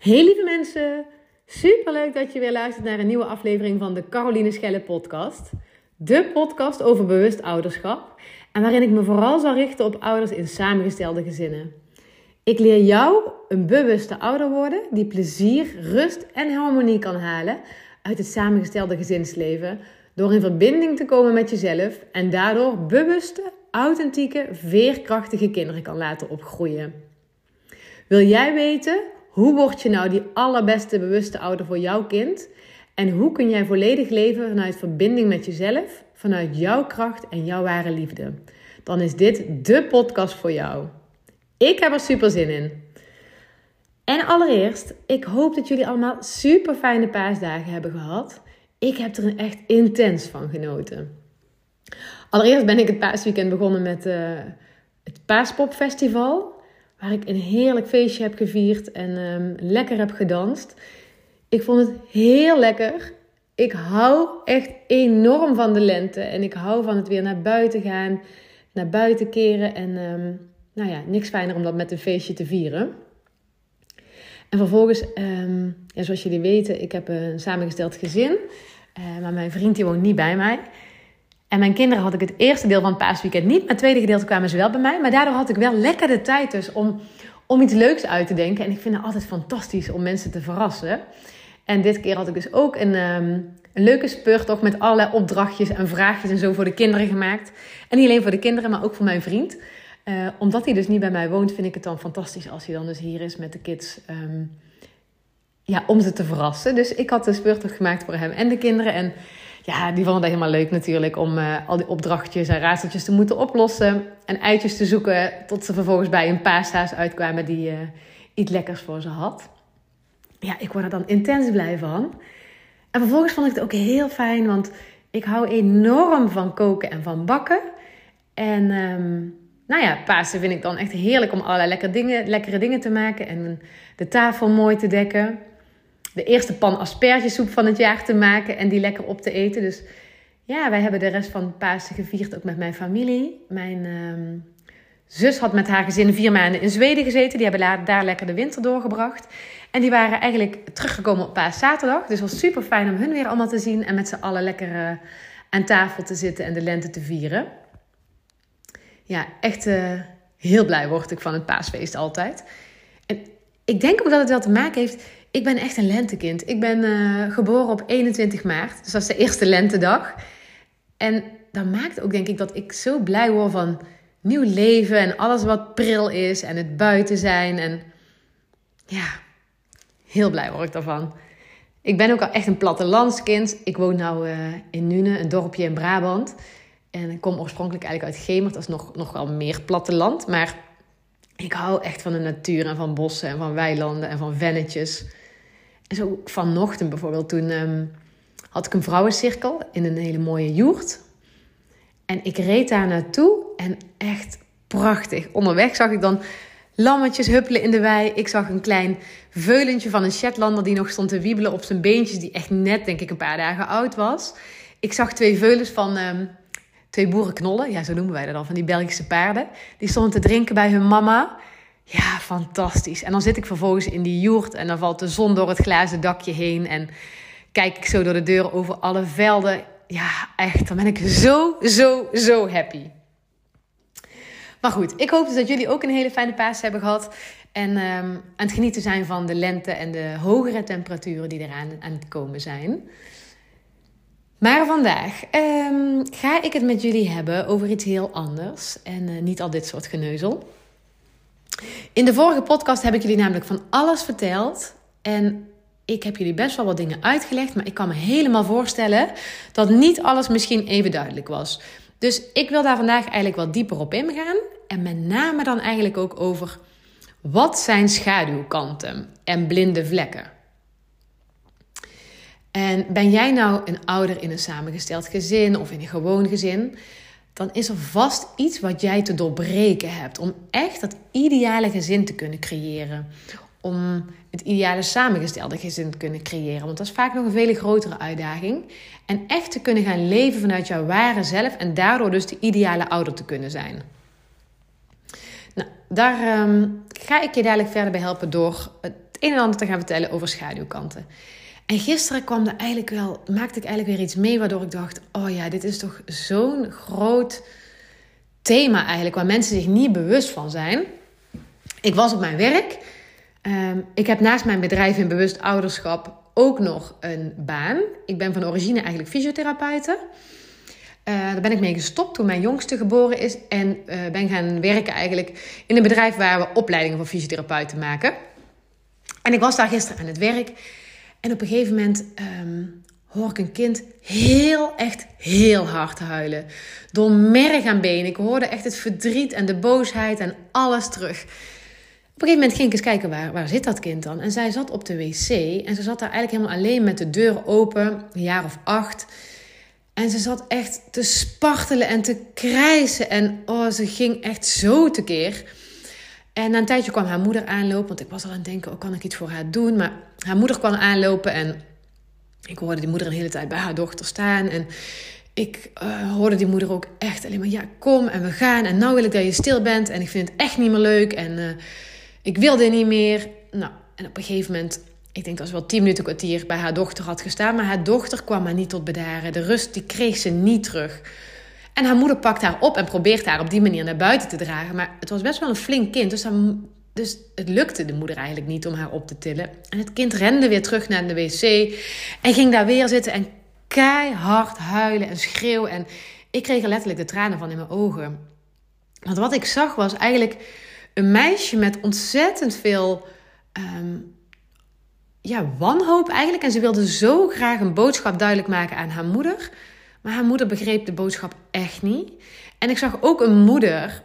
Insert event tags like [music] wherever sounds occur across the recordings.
Hey lieve mensen, super leuk dat je weer luistert naar een nieuwe aflevering van de Caroline Schelle podcast. De podcast over bewust ouderschap en waarin ik me vooral zal richten op ouders in samengestelde gezinnen. Ik leer jou een bewuste ouder worden die plezier, rust en harmonie kan halen uit het samengestelde gezinsleven door in verbinding te komen met jezelf en daardoor bewuste, authentieke, veerkrachtige kinderen kan laten opgroeien. Wil jij weten hoe word je nou die allerbeste bewuste ouder voor jouw kind? En hoe kun jij volledig leven vanuit verbinding met jezelf, vanuit jouw kracht en jouw ware liefde? Dan is dit de podcast voor jou. Ik heb er super zin in. En allereerst, ik hoop dat jullie allemaal super fijne paasdagen hebben gehad. Ik heb er echt intens van genoten. Allereerst ben ik het paasweekend begonnen met uh, het Paaspopfestival waar ik een heerlijk feestje heb gevierd en um, lekker heb gedanst. Ik vond het heel lekker. Ik hou echt enorm van de lente en ik hou van het weer naar buiten gaan, naar buiten keren en um, nou ja, niks fijner om dat met een feestje te vieren. En vervolgens, ja, zoals jullie weten, ik heb een samengesteld gezin, uh, maar mijn vriend die woont niet bij mij. En mijn kinderen had ik het eerste deel van het paasweekend niet. Maar het tweede gedeelte kwamen ze wel bij mij. Maar daardoor had ik wel lekker de tijd dus om, om iets leuks uit te denken. En ik vind het altijd fantastisch om mensen te verrassen. En dit keer had ik dus ook een, um, een leuke speurtocht met allerlei opdrachtjes en vraagjes en zo voor de kinderen gemaakt. En niet alleen voor de kinderen, maar ook voor mijn vriend. Uh, omdat hij dus niet bij mij woont, vind ik het dan fantastisch als hij dan dus hier is met de kids. Um, ja, om ze te verrassen. Dus ik had de speurtocht gemaakt voor hem en de kinderen. En ja, die vonden dat helemaal leuk natuurlijk om uh, al die opdrachtjes en raadseltjes te moeten oplossen. En eitjes te zoeken tot ze vervolgens bij een paashaas uitkwamen die uh, iets lekkers voor ze had. Ja, ik word er dan intens blij van. En vervolgens vond ik het ook heel fijn, want ik hou enorm van koken en van bakken. En um, nou ja, Pasen vind ik dan echt heerlijk om allerlei lekkere dingen, lekkere dingen te maken en de tafel mooi te dekken de eerste pan aspergesoep van het jaar te maken en die lekker op te eten. Dus ja, wij hebben de rest van Pasen gevierd ook met mijn familie. Mijn um, zus had met haar gezin vier maanden in Zweden gezeten. Die hebben daar lekker de winter doorgebracht. En die waren eigenlijk teruggekomen op paaszaterdag. Dus het was super fijn om hun weer allemaal te zien en met z'n allen lekker uh, aan tafel te zitten en de lente te vieren. Ja, echt uh, heel blij word ik van het paasfeest altijd. En ik denk ook dat het wel te maken heeft ik ben echt een lentekind. Ik ben uh, geboren op 21 maart. Dus dat is de eerste lentedag. En dat maakt ook denk ik dat ik zo blij word van nieuw leven en alles wat pril is en het buiten zijn. En ja, heel blij word ik daarvan. Ik ben ook al echt een plattelandskind. Ik woon nu uh, in Nune, een dorpje in Brabant. En ik kom oorspronkelijk eigenlijk uit Gemert. Dat is nog, nog wel meer platteland. Maar ik hou echt van de natuur en van bossen en van weilanden en van vennetjes zo vanochtend bijvoorbeeld, toen um, had ik een vrouwencirkel in een hele mooie joert. En ik reed daar naartoe en echt prachtig. Onderweg zag ik dan lammetjes huppelen in de wei. Ik zag een klein veulentje van een Shetlander die nog stond te wiebelen op zijn beentjes, die echt net, denk ik, een paar dagen oud was. Ik zag twee veulens van um, twee boerenknollen, ja, zo noemen wij dat dan, van die Belgische paarden. Die stonden te drinken bij hun mama. Ja, fantastisch. En dan zit ik vervolgens in die joert en dan valt de zon door het glazen dakje heen. En kijk ik zo door de deur over alle velden. Ja, echt, dan ben ik zo, zo, zo happy. Maar goed, ik hoop dus dat jullie ook een hele fijne paas hebben gehad. En um, aan het genieten zijn van de lente en de hogere temperaturen die eraan aan het komen zijn. Maar vandaag um, ga ik het met jullie hebben over iets heel anders. En uh, niet al dit soort geneuzel. In de vorige podcast heb ik jullie namelijk van alles verteld. En ik heb jullie best wel wat dingen uitgelegd. Maar ik kan me helemaal voorstellen dat niet alles misschien even duidelijk was. Dus ik wil daar vandaag eigenlijk wat dieper op ingaan. En met name dan eigenlijk ook over wat zijn schaduwkanten en blinde vlekken. En ben jij nou een ouder in een samengesteld gezin of in een gewoon gezin? Dan is er vast iets wat jij te doorbreken hebt. Om echt dat ideale gezin te kunnen creëren. Om het ideale samengestelde gezin te kunnen creëren. Want dat is vaak nog een veel grotere uitdaging. En echt te kunnen gaan leven vanuit jouw ware zelf. En daardoor dus de ideale ouder te kunnen zijn. Nou, daar um, ga ik je dadelijk verder bij helpen door het een en ander te gaan vertellen over schaduwkanten. En gisteren kwam er eigenlijk wel, maakte ik eigenlijk weer iets mee waardoor ik dacht: oh ja, dit is toch zo'n groot thema eigenlijk, waar mensen zich niet bewust van zijn. Ik was op mijn werk. Ehm, ik heb naast mijn bedrijf in bewust ouderschap ook nog een baan. Ik ben van origine eigenlijk fysiotherapeute. Uh, daar ben ik mee gestopt toen mijn jongste geboren is. En uh, ben gaan werken eigenlijk in een bedrijf waar we opleidingen voor fysiotherapeuten maken. En ik was daar gisteren aan het werk. En op een gegeven moment um, hoor ik een kind heel, echt heel hard huilen. Door merg aan been. Ik hoorde echt het verdriet en de boosheid en alles terug. Op een gegeven moment ging ik eens kijken, waar, waar zit dat kind dan? En zij zat op de wc en ze zat daar eigenlijk helemaal alleen met de deur open, een jaar of acht. En ze zat echt te spartelen en te krijsen. En oh, ze ging echt zo tekeer. En na een tijdje kwam haar moeder aanlopen. Want ik was al aan het denken, oh, kan ik iets voor haar doen? Maar haar moeder kwam aanlopen en ik hoorde die moeder een hele tijd bij haar dochter staan. En ik uh, hoorde die moeder ook echt alleen maar, ja, kom en we gaan. En nou wil ik dat je stil bent. En ik vind het echt niet meer leuk. En uh, ik wilde niet meer. Nou, en op een gegeven moment, ik denk dat ze wel tien minuten kwartier bij haar dochter had gestaan. Maar haar dochter kwam maar niet tot bedaren. De rust, die kreeg ze niet terug. En haar moeder pakt haar op en probeert haar op die manier naar buiten te dragen. Maar het was best wel een flink kind. Dus, dus het lukte de moeder eigenlijk niet om haar op te tillen. En het kind rende weer terug naar de wc. En ging daar weer zitten en keihard huilen en schreeuwen. En ik kreeg er letterlijk de tranen van in mijn ogen. Want wat ik zag was eigenlijk een meisje met ontzettend veel um, ja, wanhoop eigenlijk. En ze wilde zo graag een boodschap duidelijk maken aan haar moeder. Maar haar moeder begreep de boodschap echt niet. En ik zag ook een moeder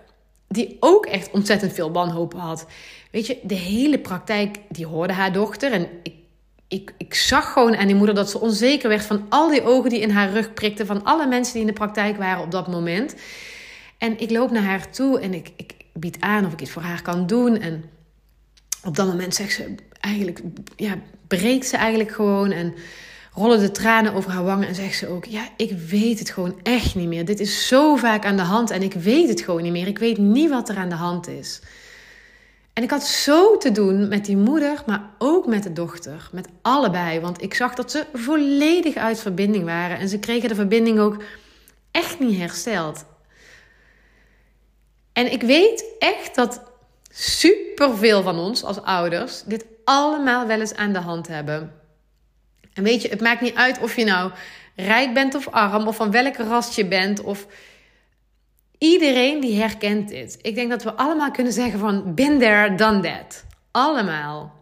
die ook echt ontzettend veel wanhoop had. Weet je, de hele praktijk, die hoorde haar dochter. En ik, ik, ik zag gewoon aan die moeder dat ze onzeker werd van al die ogen die in haar rug prikten. Van alle mensen die in de praktijk waren op dat moment. En ik loop naar haar toe en ik, ik bied aan of ik iets voor haar kan doen. En op dat moment zegt ze eigenlijk, ja, breekt ze eigenlijk gewoon. En rollen de tranen over haar wangen en zegt ze ook: Ja, ik weet het gewoon echt niet meer. Dit is zo vaak aan de hand en ik weet het gewoon niet meer. Ik weet niet wat er aan de hand is. En ik had zo te doen met die moeder, maar ook met de dochter. Met allebei. Want ik zag dat ze volledig uit verbinding waren. En ze kregen de verbinding ook echt niet hersteld. En ik weet echt dat superveel van ons als ouders dit allemaal wel eens aan de hand hebben. En weet je, het maakt niet uit of je nou rijk bent of arm, of van welk ras je bent, of iedereen die herkent dit. Ik denk dat we allemaal kunnen zeggen van been there, done that. Allemaal.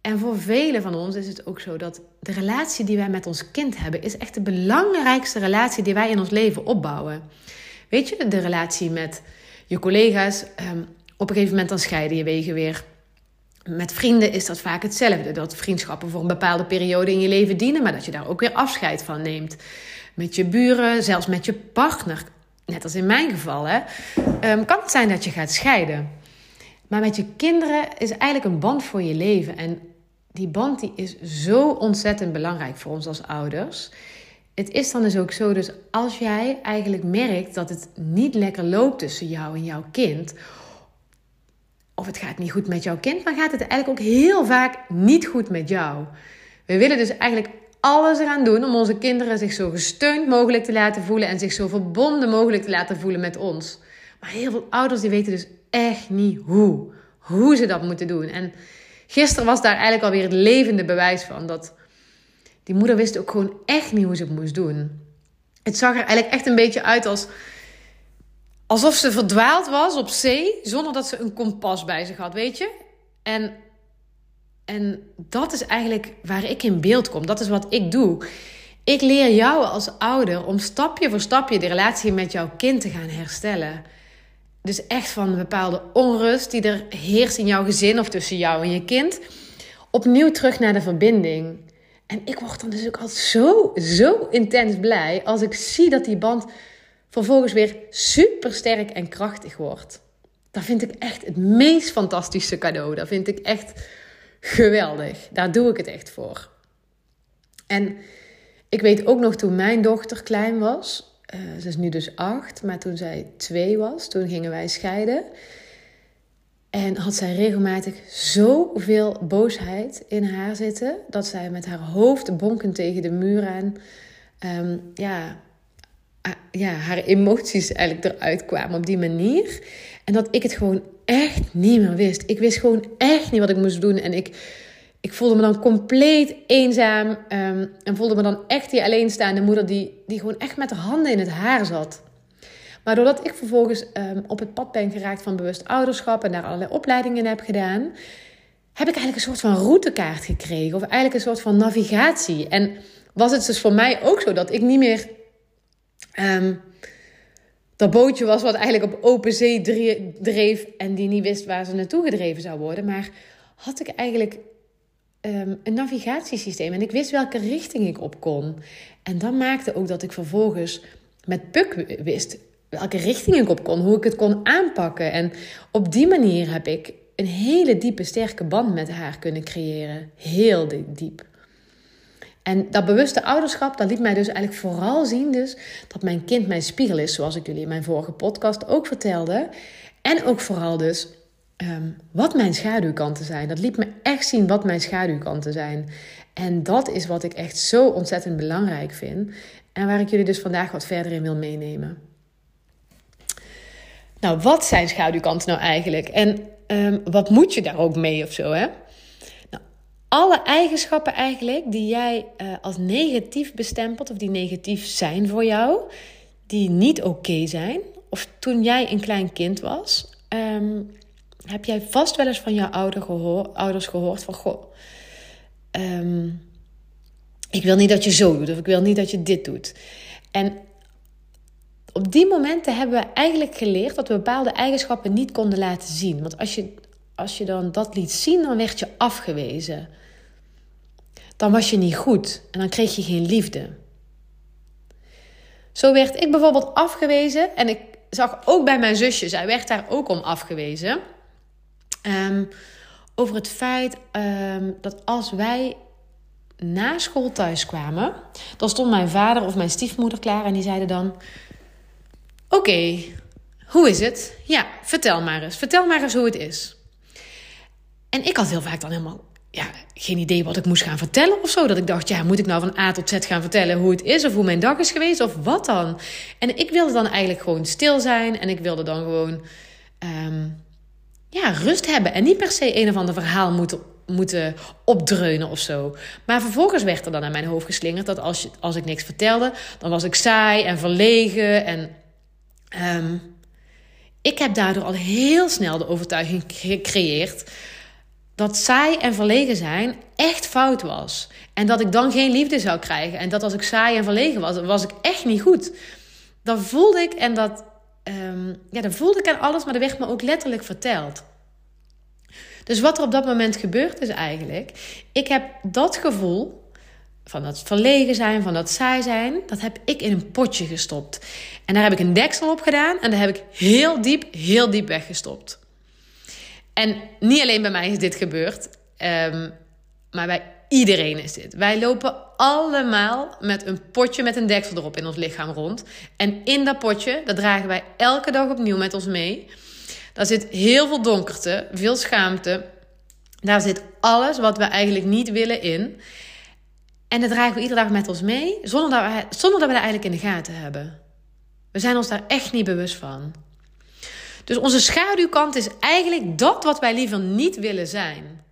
En voor velen van ons is het ook zo dat de relatie die wij met ons kind hebben, is echt de belangrijkste relatie die wij in ons leven opbouwen. Weet je, de relatie met je collega's. Um, op een gegeven moment dan scheiden je wegen weer. Met vrienden is dat vaak hetzelfde. Dat vriendschappen voor een bepaalde periode in je leven dienen, maar dat je daar ook weer afscheid van neemt. Met je buren, zelfs met je partner. Net als in mijn geval, hè, um, kan het zijn dat je gaat scheiden. Maar met je kinderen is eigenlijk een band voor je leven. En die band die is zo ontzettend belangrijk voor ons als ouders. Het is dan dus ook zo, dus als jij eigenlijk merkt dat het niet lekker loopt tussen jou en jouw kind, of het gaat niet goed met jouw kind, maar gaat het eigenlijk ook heel vaak niet goed met jou. We willen dus eigenlijk alles eraan doen om onze kinderen zich zo gesteund mogelijk te laten voelen en zich zo verbonden mogelijk te laten voelen met ons. Maar heel veel ouders die weten dus echt niet hoe, hoe ze dat moeten doen. En gisteren was daar eigenlijk alweer het levende bewijs van dat die moeder wist ook gewoon echt niet hoe ze het moest doen. Het zag er eigenlijk echt een beetje uit als alsof ze verdwaald was op zee zonder dat ze een kompas bij zich had, weet je? En, en dat is eigenlijk waar ik in beeld kom. Dat is wat ik doe. Ik leer jou als ouder om stapje voor stapje de relatie met jouw kind te gaan herstellen. Dus echt van een bepaalde onrust die er heerst in jouw gezin of tussen jou en je kind, opnieuw terug naar de verbinding. En ik word dan dus ook altijd zo, zo intens blij als ik zie dat die band vervolgens weer super sterk en krachtig wordt. Dat vind ik echt het meest fantastische cadeau. Dat vind ik echt geweldig. Daar doe ik het echt voor. En ik weet ook nog toen mijn dochter klein was. Uh, ze is nu dus acht, maar toen zij twee was, toen gingen wij scheiden. En had zij regelmatig zoveel boosheid in haar zitten. Dat zij met haar hoofd bonkend tegen de muur aan. Ehm, ja, ja, haar emoties eigenlijk eruit kwamen op die manier. En dat ik het gewoon echt niet meer wist. Ik wist gewoon echt niet wat ik moest doen. En ik, ik voelde me dan compleet eenzaam. Um, en voelde me dan echt die alleenstaande moeder die, die gewoon echt met haar handen in het haar zat. Maar doordat ik vervolgens ehm, op het pad ben geraakt van bewust ouderschap en daar allerlei opleidingen heb gedaan, heb ik eigenlijk een soort van routekaart gekregen. Of eigenlijk een soort van navigatie. En was het dus voor mij ook zo dat ik niet meer um, dat bootje was wat eigenlijk op open zee dreef en die niet wist waar ze naartoe gedreven zou worden. Maar had ik eigenlijk um, een navigatiesysteem en ik wist welke richting ik op kon. En dat maakte ook dat ik vervolgens met Puk wist welke richting ik op kon, hoe ik het kon aanpakken. En op die manier heb ik een hele diepe, sterke band met haar kunnen creëren. Heel diep. En dat bewuste ouderschap, dat liet mij dus eigenlijk vooral zien dus dat mijn kind mijn spiegel is, zoals ik jullie in mijn vorige podcast ook vertelde. En ook vooral dus ehm, wat mijn schaduwkanten zijn. Dat liet me echt zien wat mijn schaduwkanten zijn. En dat is wat ik echt zo ontzettend belangrijk vind. En waar ik jullie dus vandaag wat verder in wil meenemen. Nou, wat zijn schaduwkanten nou eigenlijk? En um, wat moet je daar ook mee of zo, hè? Alle eigenschappen eigenlijk die jij uh, als negatief bestempelt... of die negatief zijn voor jou, die niet oké zijn... of toen jij een klein kind was... Um, heb jij vast wel eens van jouw ouder gehoor, ouders gehoord van... Goh, um, ik wil niet dat je zo doet of ik wil niet dat je dit doet. En op die momenten hebben we eigenlijk geleerd dat we bepaalde eigenschappen niet konden laten zien. Want als je, als je dan dat liet zien, dan werd je afgewezen. Dan was je niet goed en dan kreeg je geen liefde. Zo werd ik bijvoorbeeld afgewezen en ik zag ook bij mijn zusje, zij werd daar ook om afgewezen. Um, over het feit um, dat als wij na school thuis kwamen, dan stond mijn vader of mijn stiefmoeder klaar en die zeiden dan: Oké, hoe is het? Ja, vertel maar eens. Vertel maar eens hoe het is. En ik had heel vaak dan helemaal ja, geen idee wat ik moest gaan vertellen of zo. Dat ik dacht, ja, moet ik nou van A tot Z gaan vertellen hoe het is of hoe mijn dag is geweest of wat dan? En ik wilde dan eigenlijk gewoon stil zijn en ik wilde dan gewoon um, ja, rust hebben en niet per se een of ander verhaal moeten, moeten opdreunen of zo. Maar vervolgens werd er dan aan mijn hoofd geslingerd dat als, je, als ik niks vertelde, dan was ik saai en verlegen en Um, ik heb daardoor al heel snel de overtuiging gecreëerd dat saai en verlegen zijn echt fout was. En dat ik dan geen liefde zou krijgen. En dat als ik saai en verlegen was, was ik echt niet goed. Dat voelde ik en dat, um, ja, dat voelde ik aan alles, maar dat werd me ook letterlijk verteld. Dus wat er op dat moment gebeurt is eigenlijk, ik heb dat gevoel van dat verlegen zijn, van dat saai zijn, dat heb ik in een potje gestopt. En daar heb ik een deksel op gedaan en daar heb ik heel diep, heel diep weggestopt. En niet alleen bij mij is dit gebeurd, um, maar bij iedereen is dit. Wij lopen allemaal met een potje met een deksel erop in ons lichaam rond. En in dat potje, dat dragen wij elke dag opnieuw met ons mee. Daar zit heel veel donkerte, veel schaamte. Daar zit alles wat we eigenlijk niet willen in. En dat dragen we iedere dag met ons mee, zonder dat, we, zonder dat we dat eigenlijk in de gaten hebben. We zijn ons daar echt niet bewust van. Dus onze schaduwkant is eigenlijk dat wat wij liever niet willen zijn.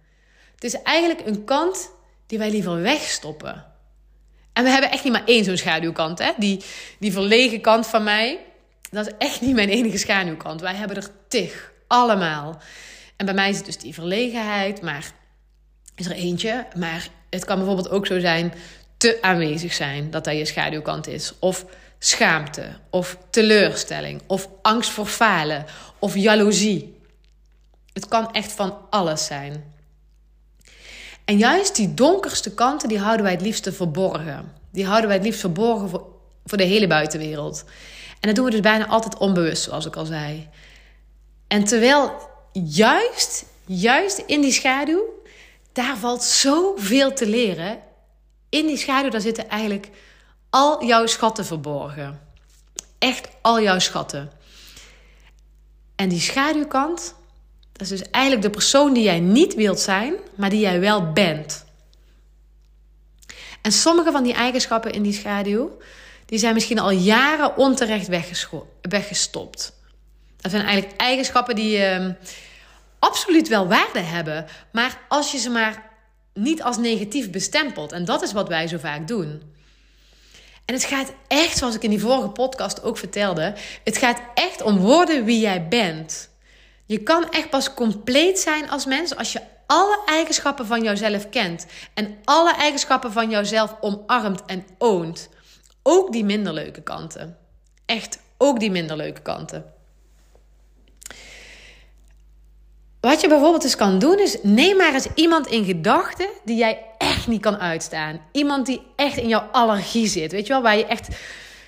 Het is eigenlijk een kant die wij liever wegstoppen. En we hebben echt niet maar één zo'n schaduwkant. Hè? Die, die verlegen kant van mij, dat is echt niet mijn enige schaduwkant. Wij hebben er tig, allemaal. En bij mij is het dus die verlegenheid, maar is er eentje. Maar het kan bijvoorbeeld ook zo zijn te aanwezig zijn, dat dat je schaduwkant is. Of schaamte, of teleurstelling, of angst voor falen, of jaloezie. Het kan echt van alles zijn. En juist die donkerste kanten, die houden wij het liefste verborgen. Die houden wij het liefst verborgen voor, voor de hele buitenwereld. En dat doen we dus bijna altijd onbewust, zoals ik al zei. En terwijl juist, juist in die schaduw, daar valt zoveel te leren. In die schaduw, daar zitten eigenlijk al jouw schatten verborgen. Echt al jouw schatten. En die schaduwkant, Dat is dus eigenlijk de persoon die jij niet wilt zijn, maar die jij wel bent. En sommige van die eigenschappen in die schaduw, die zijn misschien al jaren onterecht weggestopt. Dat zijn eigenlijk eigenschappen die uh, absoluut wel waarde hebben, maar als je ze maar niet als negatief bestempelt, en dat is wat wij zo vaak doen. Het gaat echt, zoals ik in die vorige podcast ook vertelde, het gaat echt om worden wie jij bent. Je kan echt pas compleet zijn als mens als je alle eigenschappen van jouzelf kent en alle eigenschappen van jouzelf omarmt en oont. Ook die minder leuke kanten. Echt, ook die minder leuke kanten. Wat je bijvoorbeeld eens kan doen is, neem maar eens iemand in gedachten die jij echt niet kan uitstaan. Iemand die echt in jouw allergie zit. Weet je wel, waar je echt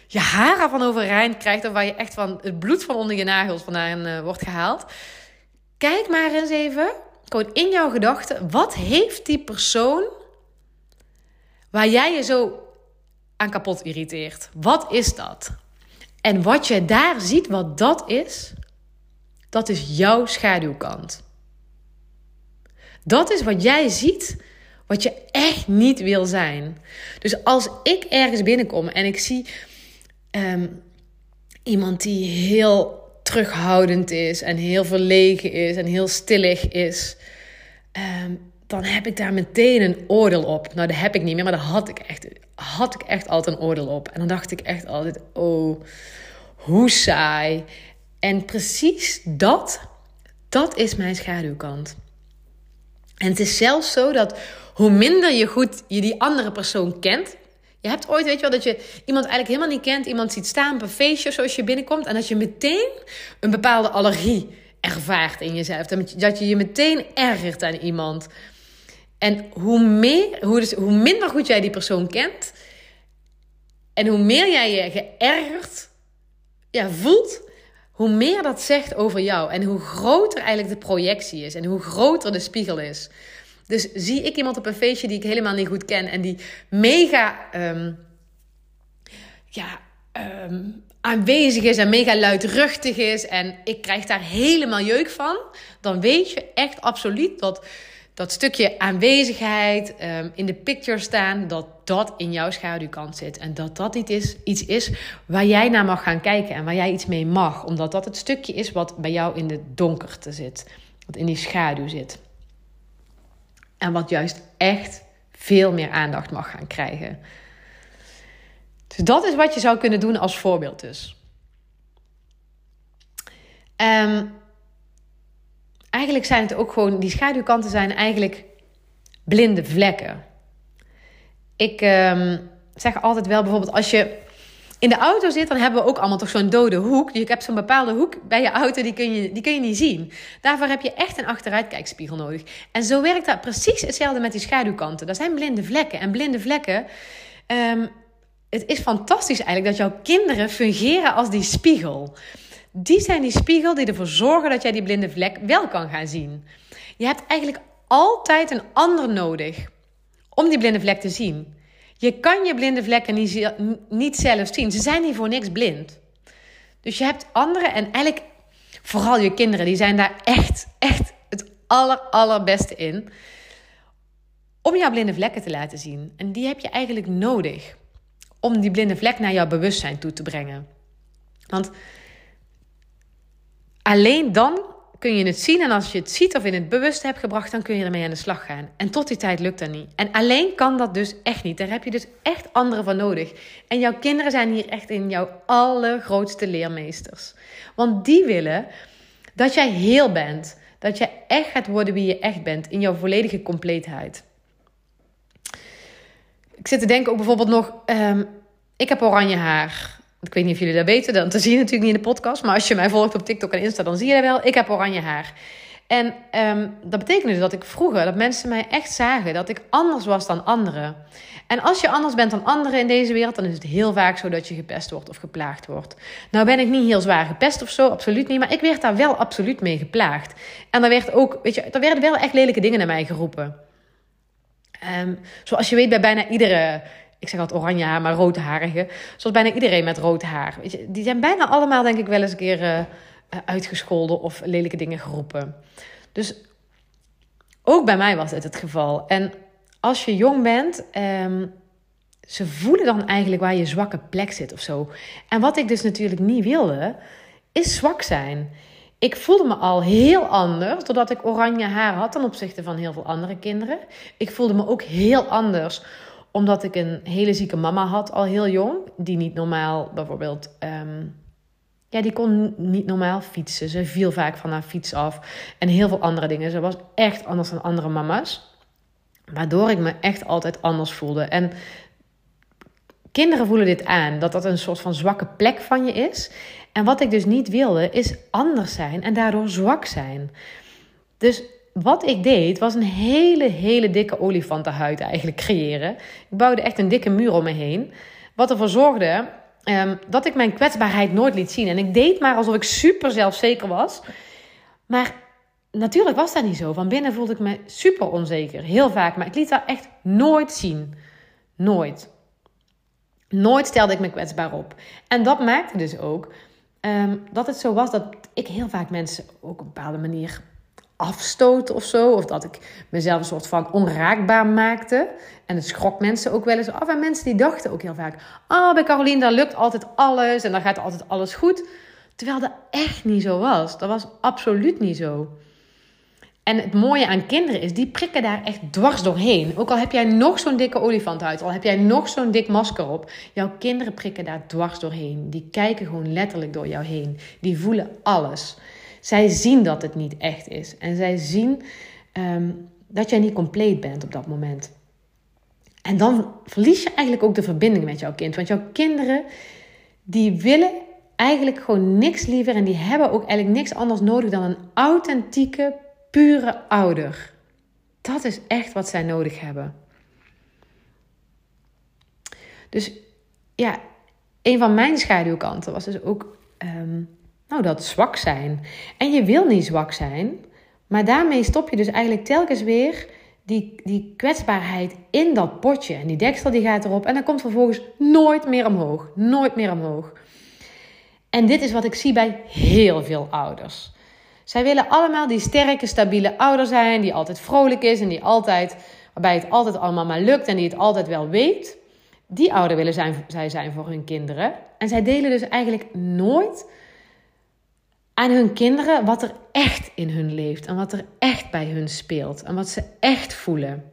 je haren van overeind krijgt. Of waar je echt van het bloed van onder je nagels vandaan uh, wordt gehaald. Kijk maar eens even, gewoon in jouw gedachten. Wat heeft die persoon waar jij je zo aan kapot irriteert? Wat is dat? En wat je daar ziet, wat dat is, dat is jouw schaduwkant. Dat is wat jij ziet, wat je echt niet wil zijn. Dus als ik ergens binnenkom en ik zie ehm, iemand die heel terughoudend is en heel verlegen is en heel stillig is, ehm, dan heb ik daar meteen een oordeel op. Nou, dat heb ik niet meer, maar daar had ik echt, had ik echt altijd een oordeel op. En dan dacht ik echt altijd, oh, hoe saai. En precies dat, dat is mijn schaduwkant. En het is zelfs zo dat hoe minder je goed je die andere persoon kent. Je hebt ooit, weet je wel, dat je iemand eigenlijk helemaal niet kent. Iemand ziet staan op een feestje zoals je binnenkomt. En dat je meteen een bepaalde allergie ervaart in jezelf. Dat je je meteen ergert aan iemand. En hoe, meer, hoe, dus, hoe minder goed jij die persoon kent. En hoe meer jij je geërgerd ja, voelt hoe meer dat zegt over jou en hoe groter eigenlijk de projectie is en hoe groter de spiegel is. Dus zie ik iemand op een feestje die ik helemaal niet goed ken en die mega ehm, ja, ehm, aanwezig is en mega luidruchtig is en ik krijg daar helemaal jeuk van, dan weet je echt absoluut dat dat stukje aanwezigheid, um, in de picture staan, dat dat in jouw schaduwkant zit. En dat dat iets is, iets is waar jij naar mag gaan kijken en waar jij iets mee mag. Omdat dat het stukje is wat bij jou in de donkerte zit, wat in die schaduw zit. En wat juist echt veel meer aandacht mag gaan krijgen. Dus dat is wat je zou kunnen doen als voorbeeld dus. Um, eigenlijk zijn het ook gewoon, die schaduwkanten zijn eigenlijk blinde vlekken. Ik um, zeg altijd wel bijvoorbeeld als je in de auto zit, dan hebben we ook allemaal toch zo'n dode hoek. Je hebt zo'n bepaalde hoek bij je auto, die kun, je, die kun je niet zien. Daarvoor heb je echt een achteruitkijkspiegel nodig. En zo werkt dat precies hetzelfde met die schaduwkanten. Dat zijn blinde vlekken. En blinde vlekken, um, het is fantastisch eigenlijk dat jouw kinderen fungeren als die spiegel die zijn die spiegel die ervoor zorgen dat jij die blinde vlek wel kan gaan zien. Je hebt eigenlijk altijd een ander nodig om die blinde vlek te zien. Je kan je blinde vlekken niet, zelf zien. Ze zijn niet voor niks blind. Dus je hebt anderen en eigenlijk vooral je kinderen, die zijn daar echt, echt het aller, allerbeste in. Om jouw blinde vlekken te laten zien. En die heb je eigenlijk nodig om die blinde vlek naar jouw bewustzijn toe te brengen. Want Alleen dan kun je het zien. En als je het ziet of in het bewust hebt gebracht, dan kun je ermee aan de slag gaan. En tot die tijd lukt dat niet. En alleen kan dat dus echt niet. Daar heb je dus echt anderen van nodig. En jouw kinderen zijn hier echt in jouw allergrootste leermeesters. Want die willen dat jij heel bent. Dat jij echt gaat worden wie je echt bent. In jouw volledige compleetheid. Ik zit te denken ook bijvoorbeeld nog. Um, ik heb oranje haar. Ik weet niet of jullie dat weten, dan zie je natuurlijk niet in de podcast. Maar als je mij volgt op TikTok en Insta, dan zie je dat wel. Ik heb oranje haar. En um, dat betekende dus dat ik vroeger, dat mensen mij echt zagen dat ik anders was dan anderen. En als je anders bent dan anderen in deze wereld, dan is het heel vaak zo dat je gepest wordt of geplaagd wordt. Nou ben ik niet heel zwaar gepest of zo, absoluut niet. Maar ik werd daar wel absoluut mee geplaagd. En er werd ook, weet je, er werden wel echt lelijke dingen naar mij geroepen. Um, zoals je weet bij bijna iedere ik zeg altijd oranje haar, maar roodharige. Zoals bijna iedereen met rood haar. Die zijn bijna allemaal, denk ik, wel eens een keer uh, uitgescholden of lelijke dingen geroepen. Dus ook bij mij was het het geval. En als je jong bent, um, ze voelen dan eigenlijk waar je zwakke plek zit of zo. En wat ik dus natuurlijk niet wilde, is zwak zijn. Ik voelde me al heel anders doordat ik oranje haar had ten opzichte van heel veel andere kinderen. Ik voelde me ook heel anders omdat ik een hele zieke mama had al heel jong. Die niet normaal bijvoorbeeld. Ehm, ja, die kon niet normaal fietsen. Ze viel vaak van haar fiets af. En heel veel andere dingen. Ze was echt anders dan andere mama's. Waardoor ik me echt altijd anders voelde. En kinderen voelen dit aan. Dat dat een soort van zwakke plek van je is. En wat ik dus niet wilde, is anders zijn en daardoor zwak zijn. Dus wat ik deed, was een hele, hele dikke olifantenhuid eigenlijk creëren. Ik bouwde echt een dikke muur om me heen. Wat ervoor zorgde um, dat ik mijn kwetsbaarheid nooit liet zien. En ik deed maar alsof ik super zelfzeker was. Maar natuurlijk was dat niet zo. Van binnen voelde ik me super onzeker. Heel vaak. Maar ik liet dat echt nooit zien. Nooit. Nooit stelde ik me kwetsbaar op. En dat maakte dus ook um, dat het zo was dat ik heel vaak mensen ook op een bepaalde manier afstoot of zo. Of dat ik mezelf een soort van onraakbaar maakte. En het schrok mensen ook wel eens af. En mensen die dachten ook heel vaak: Oh, bij Caroline, daar lukt altijd alles en dan gaat altijd alles goed. Terwijl dat echt niet zo was. Dat was absoluut niet zo. En het mooie aan kinderen is, die prikken daar echt dwars doorheen. Ook al heb jij nog zo'n dikke olifanthuid, al heb jij nog zo'n dik masker op. Jouw kinderen prikken daar dwars doorheen. Die kijken gewoon letterlijk door jou heen. Die voelen alles. Zij zien dat het niet echt is. En zij zien ehm, dat jij niet compleet bent op dat moment. En dan verlies je eigenlijk ook de verbinding met jouw kind. Want jouw kinderen, die willen eigenlijk gewoon niks liever. En die hebben ook eigenlijk niks anders nodig dan een authentieke, pure ouder. Dat is echt wat zij nodig hebben. Dus ja, een van mijn schaduwkanten was dus ook ehm, nou, dat zwak zijn. En je wil niet zwak zijn, maar daarmee stop je dus eigenlijk telkens weer die, die kwetsbaarheid in dat potje. En die deksel die gaat erop en dan komt vervolgens nooit meer omhoog. Nooit meer omhoog. En dit is wat ik zie bij heel veel ouders. Zij willen allemaal die sterke, stabiele ouder zijn, die altijd vrolijk is en die altijd, waarbij het altijd allemaal maar lukt en die het altijd wel weet. Die ouder willen zij zijn voor hun kinderen. En zij delen dus eigenlijk nooit aan hun kinderen wat er echt in hun leeft en wat er echt bij hun speelt en wat ze echt voelen.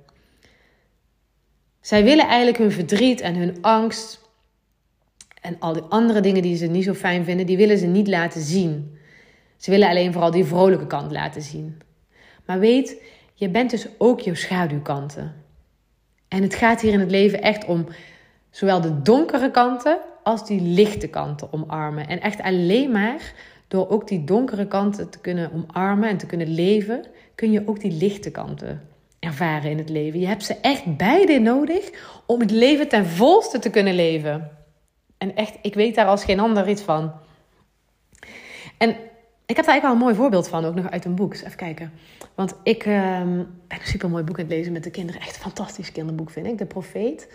Zij willen eigenlijk hun verdriet en hun angst en al die andere dingen die ze niet zo fijn vinden, die willen ze niet laten zien. Ze willen alleen vooral die vrolijke kant laten zien. Maar weet, je bent dus ook jouw schaduwkanten. En het gaat hier in het leven echt om zowel de donkere kanten als die lichte kanten omarmen. En echt alleen maar door ook die donkere kanten te kunnen omarmen en te kunnen leven, kun je ook die lichte kanten ervaren in het leven. Je hebt ze echt beide nodig om het leven ten volste te kunnen leven. En echt, ik weet daar als geen ander iets van. En ik heb daar eigenlijk wel een mooi voorbeeld van, ook nog uit een boek. even kijken. Want ik ehm, ben een super mooi boek aan het lezen met de kinderen. Echt een fantastisch kinderboek, vind ik. De Profeet.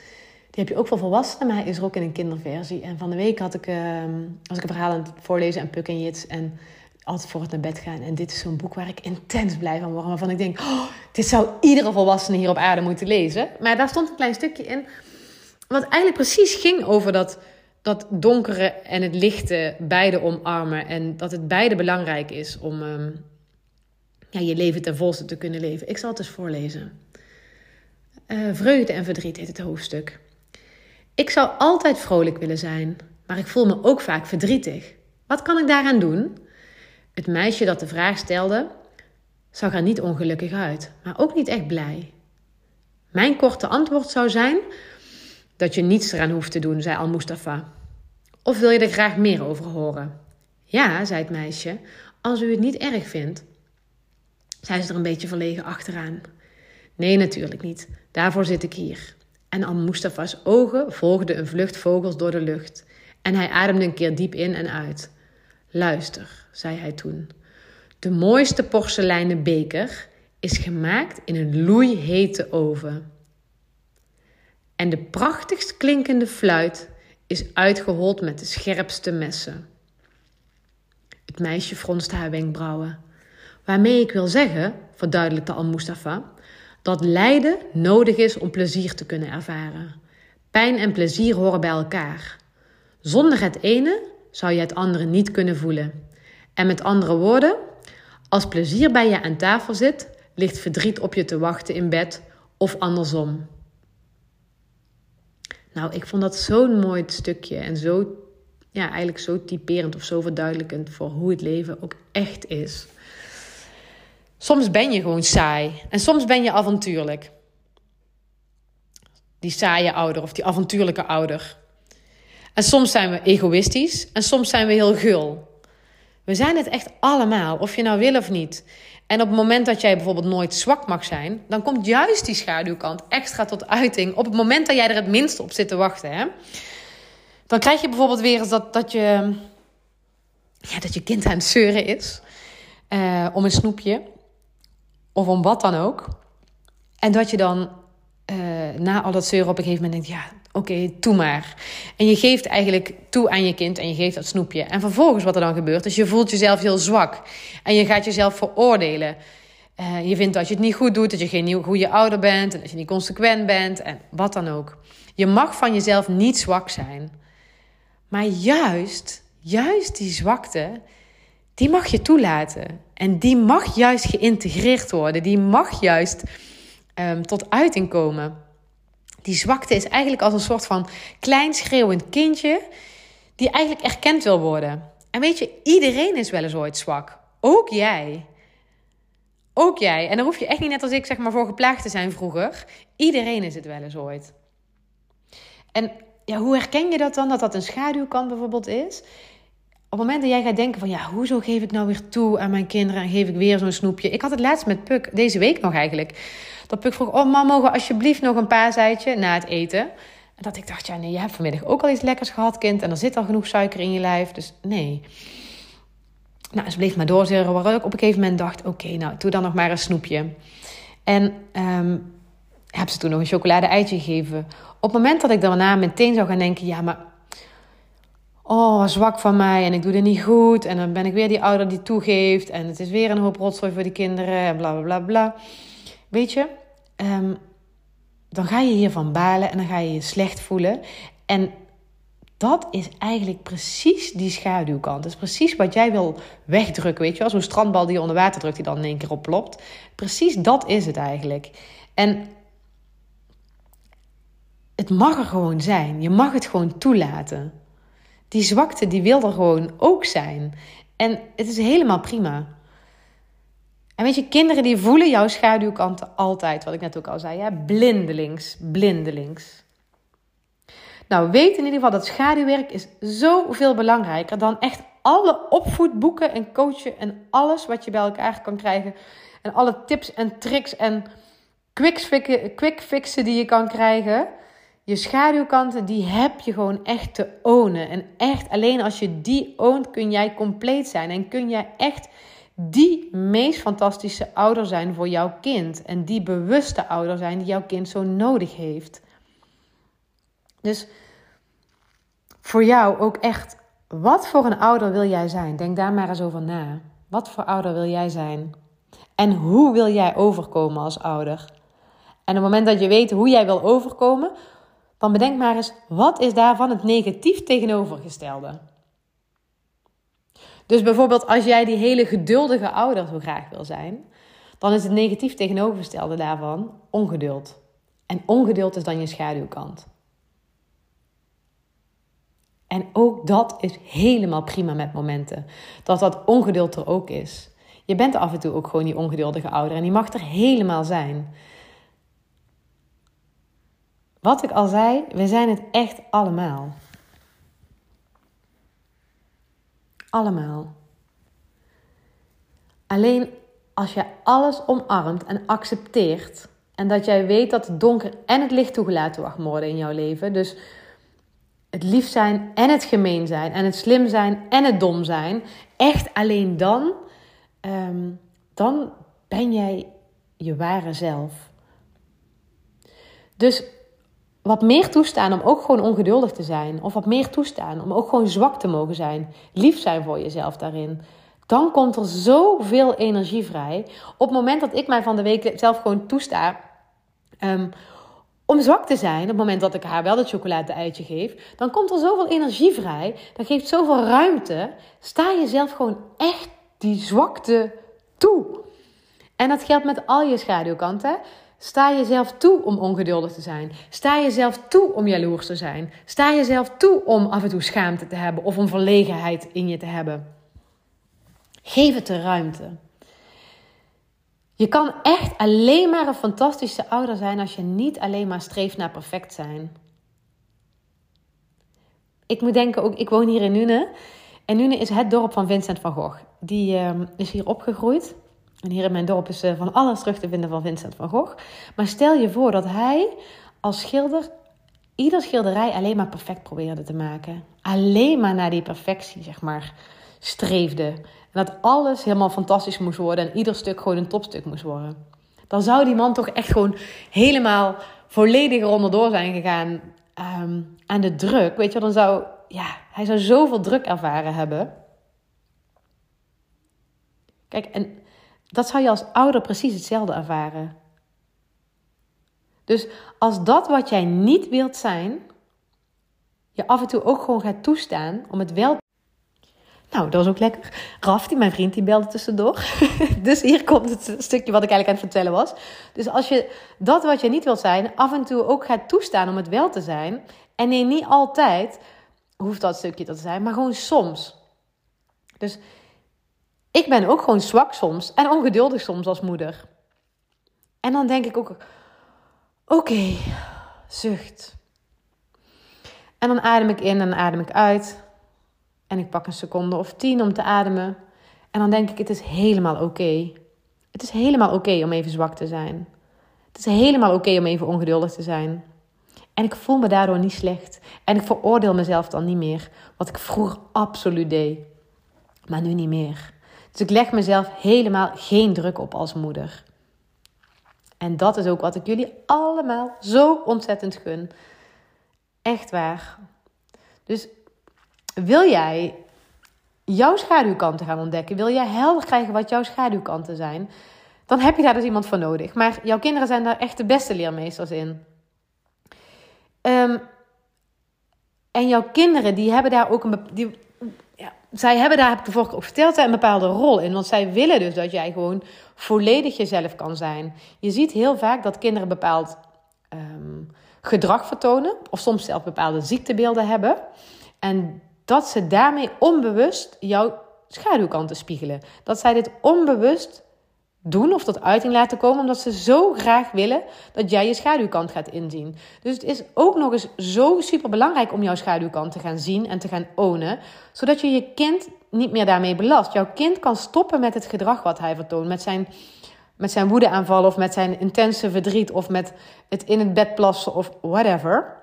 Die heb je ook voor volwassenen, maar hij is er ook in een kinderversie. En van de week had ik, ehm, was ik een verhaal aan het voorlezen en Puk en Jits. En altijd voor het naar bed gaan. En dit is zo'n boek waar ik intens blij van word. Waarvan ik denk, oh, dit zou iedere volwassene hier op aarde moeten lezen. Maar daar stond een klein stukje in. Wat eigenlijk precies ging over dat dat donkere en het lichte beide omarmen. En dat het beide belangrijk is om um, ja, je leven ten volste te kunnen leven. Ik zal het eens voorlezen. Uh, vreugde en verdriet heet het hoofdstuk. Ik zou altijd vrolijk willen zijn, maar ik voel me ook vaak verdrietig. Wat kan ik daaraan doen? Het meisje dat de vraag stelde, zag er niet ongelukkig uit, maar ook niet echt blij. Mijn korte antwoord zou zijn dat je niets eraan hoeft te doen, zei Al-Mustafa. Of wil je er graag meer over horen? Ja, zei het meisje, als u het niet erg vindt. Zei ze er een beetje verlegen achteraan. Nee, natuurlijk niet. Daarvoor zit ik hier. En Al-Mustafa's ogen volgden een vlucht vogels door de lucht. En hij ademde een keer diep in en uit. Luister, zei hij toen. De mooiste porseleinen beker is gemaakt in een loeihete oven. En de prachtigst klinkende fluit is uitgehold met de scherpste messen. Het meisje fronste haar wenkbrauwen. Waarmee ik wil zeggen, verduidelijkte Al-Mustafa, dat lijden nodig is om plezier te kunnen ervaren. Pijn en plezier horen bij elkaar. Zonder het ene zou je het andere niet kunnen voelen. En met andere woorden, als plezier bij je aan tafel zit, ligt verdriet op je te wachten in bed of andersom. Nou, ik vond dat zo'n mooi stukje en zo, ja, eigenlijk zo typerend of zo verduidelijkend voor hoe het leven ook echt is. Soms ben je gewoon saai en soms ben je avontuurlijk. Die saaie ouder of die avontuurlijke ouder. En soms zijn we egoïstisch en soms zijn we heel gul. We zijn het echt allemaal, of je nou wil of niet. En op het moment dat jij bijvoorbeeld nooit zwak mag zijn, dan komt juist die schaduwkant extra tot uiting. Op het moment dat jij er het minst op zit te wachten. Hè? Dan krijg je bijvoorbeeld weer eens dat, dat, je, ja, dat je kind aan het zeuren is uh, om een snoepje. Of om wat dan ook. En dat je dan uh, na al dat zeuren op een gegeven moment denkt: ja, oké, okay, toe maar. En je geeft eigenlijk toe aan je kind en je geeft dat snoepje. En vervolgens wat er dan gebeurt, is je voelt jezelf heel zwak. En je gaat jezelf veroordelen. Uh, je vindt dat je het niet goed doet, dat je geen goede ouder bent... en dat je niet consequent bent en wat dan ook. Je mag van jezelf niet zwak zijn. Maar juist, juist die zwakte, die mag je toelaten. En die mag juist geïntegreerd worden. Die mag juist um, tot uiting komen. Die zwakte is eigenlijk als een soort van klein schreeuwend kindje die eigenlijk erkend wil worden. En weet je, iedereen is wel eens ooit zwak. Ook jij. Ook jij. En daar hoef je echt niet net als ik zeg maar voor geplaagd te zijn vroeger. Iedereen is het wel eens ooit. En ja, hoe herken je dat dan? Dat dat een schaduwkant bijvoorbeeld is? Op het moment dat jij gaat denken van ja, hoezo geef ik nou weer toe aan mijn kinderen en geef ik weer zo'n snoepje. Ik had het laatst met Puk, deze week nog eigenlijk. Dat Puk vroeg, oh mam, mogen alsjeblieft nog een paaseitje na het eten? En dat ik dacht, ja nee, je hebt vanmiddag ook al iets lekkers gehad kind. En er zit al genoeg suiker in je lijf, dus nee. Nou, ze bleef maar doorzeuren, waar ik op een gegeven moment dacht, oké, nou, doe dan nog maar een snoepje. En um, heb ze toen nog een chocolade-eitje gegeven. Op het moment dat ik daarna meteen zou gaan denken, ja, maar oh, zwak van mij en ik doe dit niet goed. En dan ben ik weer die ouder die toegeeft. En het is weer een hoop rotzooi voor die kinderen en bla bla bla bla. Weet je, ehm, dan ga je hiervan balen en dan ga je je slecht voelen. En dat is eigenlijk precies die schaduwkant. Dat is precies wat jij wil wegdrukken, weet je wel. Zo'n strandbal die je onder water drukt, die dan in één keer oplopt. Precies dat is het eigenlijk. En het mag er gewoon zijn. Je mag het gewoon toelaten. Die zwakte, die wil er gewoon ook zijn. En het is helemaal prima. En weet je, kinderen die voelen jouw schaduwkanten altijd, wat ik net ook al zei, ja, blindelings, blindelings. Nou, weet in ieder geval dat schaduwwerk is zoveel belangrijker dan echt alle opvoedboeken en coachen en alles wat je bij elkaar kan krijgen. En alle tips en tricks en quick fixen die je kan krijgen. Je schaduwkanten, die heb je gewoon echt te ownen. En echt, alleen als je die oont, kun jij compleet zijn. En kun jij echt die meest fantastische ouder zijn voor jouw kind. En die bewuste ouder zijn die jouw kind zo nodig heeft. Dus voor jou ook echt, wat voor een ouder wil jij zijn? Denk daar maar eens over na. Wat voor ouder wil jij zijn? En hoe wil jij overkomen als ouder? En op het moment dat je weet hoe jij wil overkomen, dan bedenk maar eens, wat is daarvan het negatief tegenovergestelde? Dus bijvoorbeeld als jij die hele geduldige ouder zo graag wil zijn, dan is het negatief tegenovergestelde daarvan ongeduld. En ongeduld is dan je schaduwkant. En ook dat is helemaal prima met momenten. Dat dat ongeduld er ook is. Je bent af en toe ook gewoon die ongeduldige ouder en die mag er helemaal zijn. Wat ik al zei, we zijn het echt allemaal. Allemaal. Alleen als je alles omarmt en accepteert. En dat jij weet dat het donker en het licht toegelaten mag worden in jouw leven. Dus het lief zijn en het gemeen zijn. En het slim zijn en het dom zijn. Echt alleen dan. Ehm, dan ben jij je ware zelf. Dus wat meer toestaan om ook gewoon ongeduldig te zijn. Of wat meer toestaan om ook gewoon zwak te mogen zijn. Lief zijn voor jezelf daarin. Dan komt er zoveel energie vrij. Op het moment dat ik mij van de week zelf gewoon toesta um, om zwak te zijn, op het moment dat ik haar wel het chocolade-eitje geef, dan komt er zoveel energie vrij. Dat geeft zoveel ruimte. Sta jezelf gewoon echt die zwakte toe. En dat geldt met al je schaduwkanten. Sta jezelf toe om ongeduldig te zijn. Sta jezelf toe om jaloers te zijn. Sta jezelf toe om af en toe schaamte te hebben of om verlegenheid in je te hebben. Geef het de ruimte. Je kan echt alleen maar een fantastische ouder zijn als je niet alleen maar streeft naar perfect zijn. Ik moet denken ook, ik woon hier in Nune. En Nune is het dorp van Vincent van Gogh. Die uh, is hier opgegroeid. En hier in mijn dorp is uh, van alles terug te vinden van Vincent van Gogh. Maar stel je voor dat hij als schilder ieder schilderij alleen maar perfect probeerde te maken. Alleen maar naar die perfectie, zeg maar, streefde. En dat alles helemaal fantastisch moest worden en ieder stuk gewoon een topstuk moest worden. Dan zou die man toch echt gewoon helemaal volledig eronder zijn gegaan um, aan de druk. Weet je, dan zou ja, hij zou zoveel druk ervaren hebben. Kijk, en dat zou je als ouder precies hetzelfde ervaren. Dus als dat wat jij niet wilt zijn, je af en toe ook gewoon gaat toestaan om het wel nou, dat was ook lekker. Raf, die, mijn vriend, die belde tussendoor. [laughs] dus hier komt het stukje wat ik eigenlijk aan het vertellen was. Dus als je dat wat je niet wilt zijn, af en toe ook gaat toestaan om het wel te zijn. En nee, niet altijd hoeft dat stukje te zijn, maar gewoon soms. Dus ik ben ook gewoon zwak soms en ongeduldig soms als moeder. En dan denk ik ook, oké, zucht. En dan adem ik in en adem ik uit. En ik pak een seconde of tien om te ademen. En dan denk ik, het is helemaal oké. Het is helemaal oké om even zwak te zijn. Het is helemaal oké om even ongeduldig te zijn. En ik voel me daardoor niet slecht. En ik veroordeel mezelf dan niet meer. Wat ik vroeger absoluut deed. Maar nu niet meer. Dus ik leg mezelf helemaal geen druk op als moeder. En dat is ook wat ik jullie allemaal zo ontzettend gun. Echt waar. Dus wil jij jouw schaduwkanten gaan ontdekken? Wil jij helder krijgen wat jouw schaduwkanten zijn? Dan heb je daar dus iemand voor nodig. Maar jouw kinderen zijn daar echt de beste leermeesters in. Um, en jouw kinderen, die hebben daar ook een. Die, zij hebben daar, heb ik de ook verteld, een bepaalde rol in. Want zij willen dus dat jij gewoon volledig jezelf kan zijn. Je ziet heel vaak dat kinderen bepaald um, gedrag vertonen. Of soms zelfs bepaalde ziektebeelden hebben. En dat ze daarmee onbewust jouw schaduwkanten spiegelen. Dat zij dit onbewust doen of tot uiting laten komen, omdat ze zo graag willen dat jij je schaduwkant gaat inzien. Dus het is ook nog eens zo super belangrijk om jouw schaduwkant te gaan zien en te gaan ownen, zodat je je kind niet meer daarmee belast. Jouw kind kan stoppen met het gedrag wat hij vertoont, met zijn, met zijn woedeaanval of met zijn intense verdriet of met het in het bed plassen of whatever.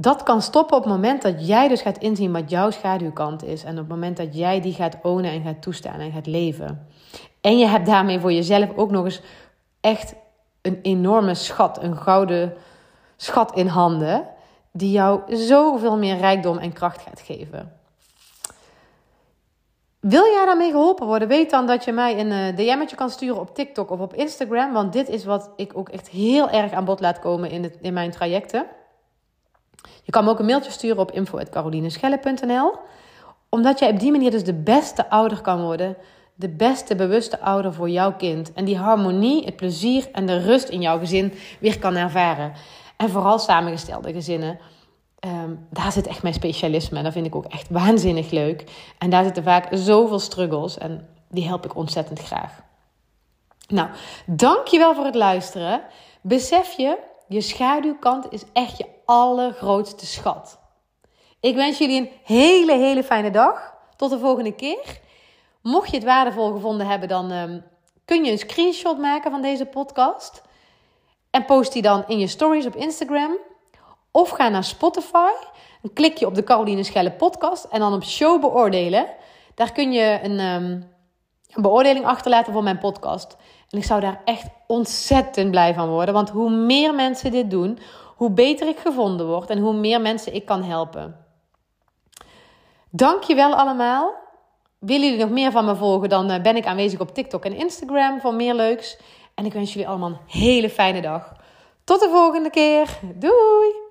Dat kan stoppen op het moment dat jij dus gaat inzien wat jouw schaduwkant is. En op het moment dat jij die gaat ownen en gaat toestaan en gaat leven. En je hebt daarmee voor jezelf ook nog eens echt een enorme schat, een gouden schat in handen, die jou zoveel meer rijkdom en kracht gaat geven. Wil jij daarmee geholpen worden? Weet dan dat je mij een eh, DM'tje kan sturen op TikTok of op Instagram. Want dit is wat ik ook echt heel erg aan bod laat komen in, het, in mijn trajecten. Je kan me ook een mailtje sturen op info.carolineschelle.nl. Omdat jij op die manier dus de beste ouder kan worden de beste bewuste ouder voor jouw kind. En die harmonie, het plezier en de rust in jouw gezin weer kan ervaren. En vooral samengestelde gezinnen. Ehm, daar zit echt mijn specialisme. En dat vind ik ook echt waanzinnig leuk. En daar zitten vaak zoveel struggles. En die help ik ontzettend graag. Nou, dankjewel voor het luisteren. Besef je, je schaduwkant is echt je allergrootste schat. Ik wens jullie een hele, hele fijne dag. Tot de volgende keer. Mocht je het waardevol gevonden hebben, dan um, kun je een screenshot maken van deze podcast. En post die dan in je stories op Instagram. Of ga naar Spotify. Dan klik je op de Caroline Schelle podcast. En dan op show beoordelen. Daar kun je een, um, een beoordeling achterlaten voor mijn podcast. En ik zou daar echt ontzettend blij van worden. Want hoe meer mensen dit doen, hoe beter ik gevonden word. En hoe meer mensen ik kan helpen. Dank je wel allemaal. willen jullie nog meer van me volgen, dan eh, ben ik aanwezig op TikTok en Instagram voor meer leuks. En ik wens jullie allemaal een hele fijne dag. Tot de volgende keer. Doei!